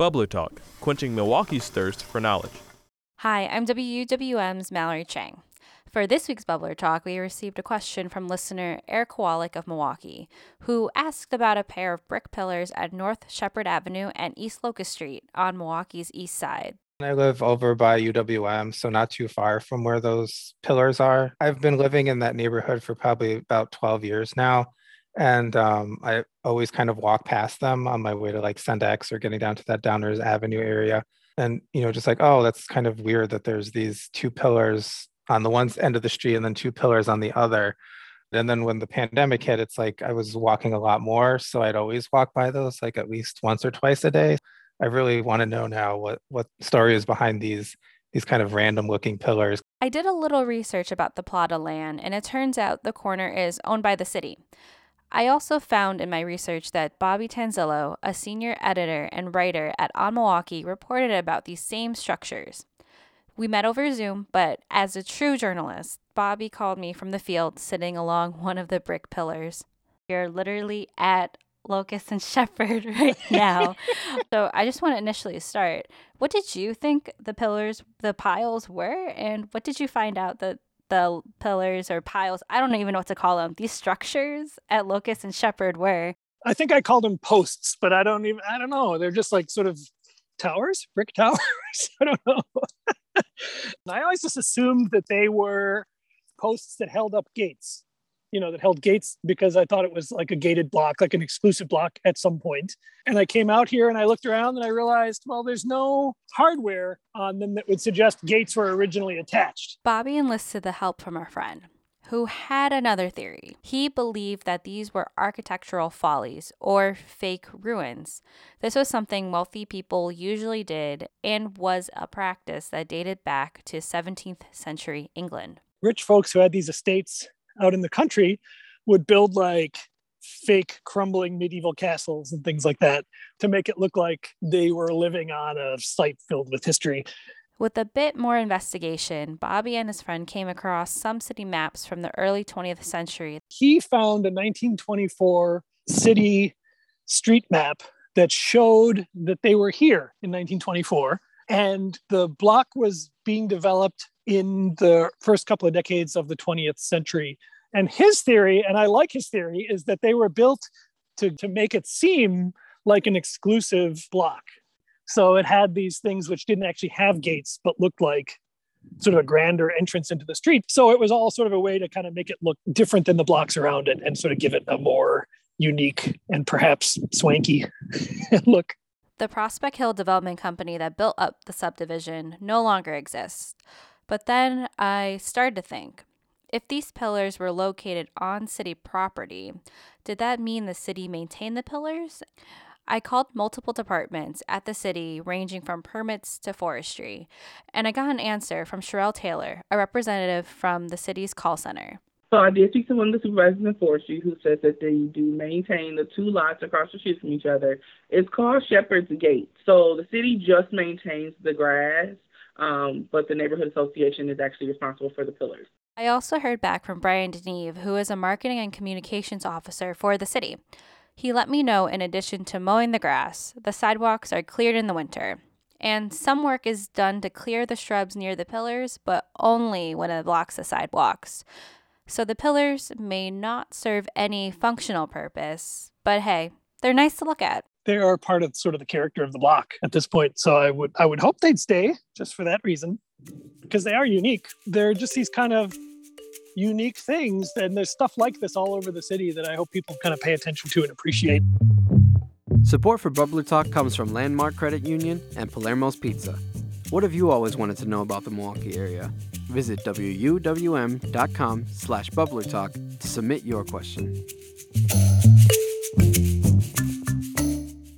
Bubbler Talk, quenching Milwaukee's thirst for knowledge. Hi, I'm WUWM's Mallory Chang. For this week's Bubbler Talk, we received a question from listener Eric Kowalik of Milwaukee, who asked about a pair of brick pillars at North Shepard Avenue and East Locust Street on Milwaukee's east side. I live over by UWM, so not too far from where those pillars are. I've been living in that neighborhood for probably about 12 years now. And um, I always kind of walk past them on my way to like Sendik's or getting down to that Downers Avenue area. And, you know, just like, oh, that's kind of weird that there's these two pillars on the one end of the street and then two pillars on the other. And then when the pandemic hit, it's like I was walking a lot more. So I'd always walk by those like at least once or twice a day. I really want to know now what what story is behind these these kind of random looking pillars. I did a little research about the plot of land, and it turns out the corner is owned by the city. I also found in my research that Bobby Tanzilo, a senior editor and writer at On Milwaukee, reported about these same structures. We met over Zoom, but as a true journalist, Bobby called me from the field sitting along one of the brick pillars. You're literally at Locust and Shepard right now. so I just want to initially start. What did you think the pillars, the piles were, and what did you find out that the pillars or piles, I don't even know what to call them, these structures at Locust and Shepard were. I think I called them posts, but I don't even, I don't know. They're just like sort of towers, brick towers. I don't know. I always just assumed that they were posts that held up gates you know, that held gates because I thought it was like a gated block, like an exclusive block at some point. And I came out here and I looked around and I realized, well, there's no hardware on them that would suggest gates were originally attached. Bobby enlisted the help from a friend who had another theory. He believed that these were architectural follies or fake ruins. This was something wealthy people usually did and was a practice that dated back to 17th century England. Rich folks who had these estates out in the country would build like fake crumbling medieval castles and things like that to make it look like they were living on a site filled with history. With a bit more investigation, Bobby and his friend came across some city maps from the early 20th century. He found a 1924 city street map that showed that they were here in 1924 and the block was being developed in the first couple of decades of the 20th century. And his theory, and I like his theory, is that they were built to, to make it seem like an exclusive block. So it had these things which didn't actually have gates, but looked like sort of a grander entrance into the street. So it was all sort of a way to kind of make it look different than the blocks around it and sort of give it a more unique and perhaps swanky look. The Prospect Hill Development Company that built up the subdivision no longer exists. But then I started to think if these pillars were located on city property, did that mean the city maintained the pillars? I called multiple departments at the city, ranging from permits to forestry, and I got an answer from Sherelle Taylor, a representative from the city's call center. So I did speak to one of the supervisors in forestry who says that they do maintain the two lots across the street from each other. It's called Shepherd's Gate. So the city just maintains the grass um, but the neighborhood association is actually responsible for the pillars. I also heard back from Brian Deneve, who is a marketing and communications officer for the city. He let me know in addition to mowing the grass, the sidewalks are cleared in the winter. And some work is done to clear the shrubs near the pillars, but only when it blocks the sidewalks. So the pillars may not serve any functional purpose, but hey, they're nice to look at they are part of sort of the character of the block at this point. So I would I would hope they'd stay just for that reason, because they are unique. They're just these kind of unique things, and there's stuff like this all over the city that I hope people kind of pay attention to and appreciate. Support for Bubbler Talk comes from Landmark Credit Union and Palermo's Pizza. What have you always wanted to know about the Milwaukee area? Visit wuwm.com slash bubblertalk to submit your question.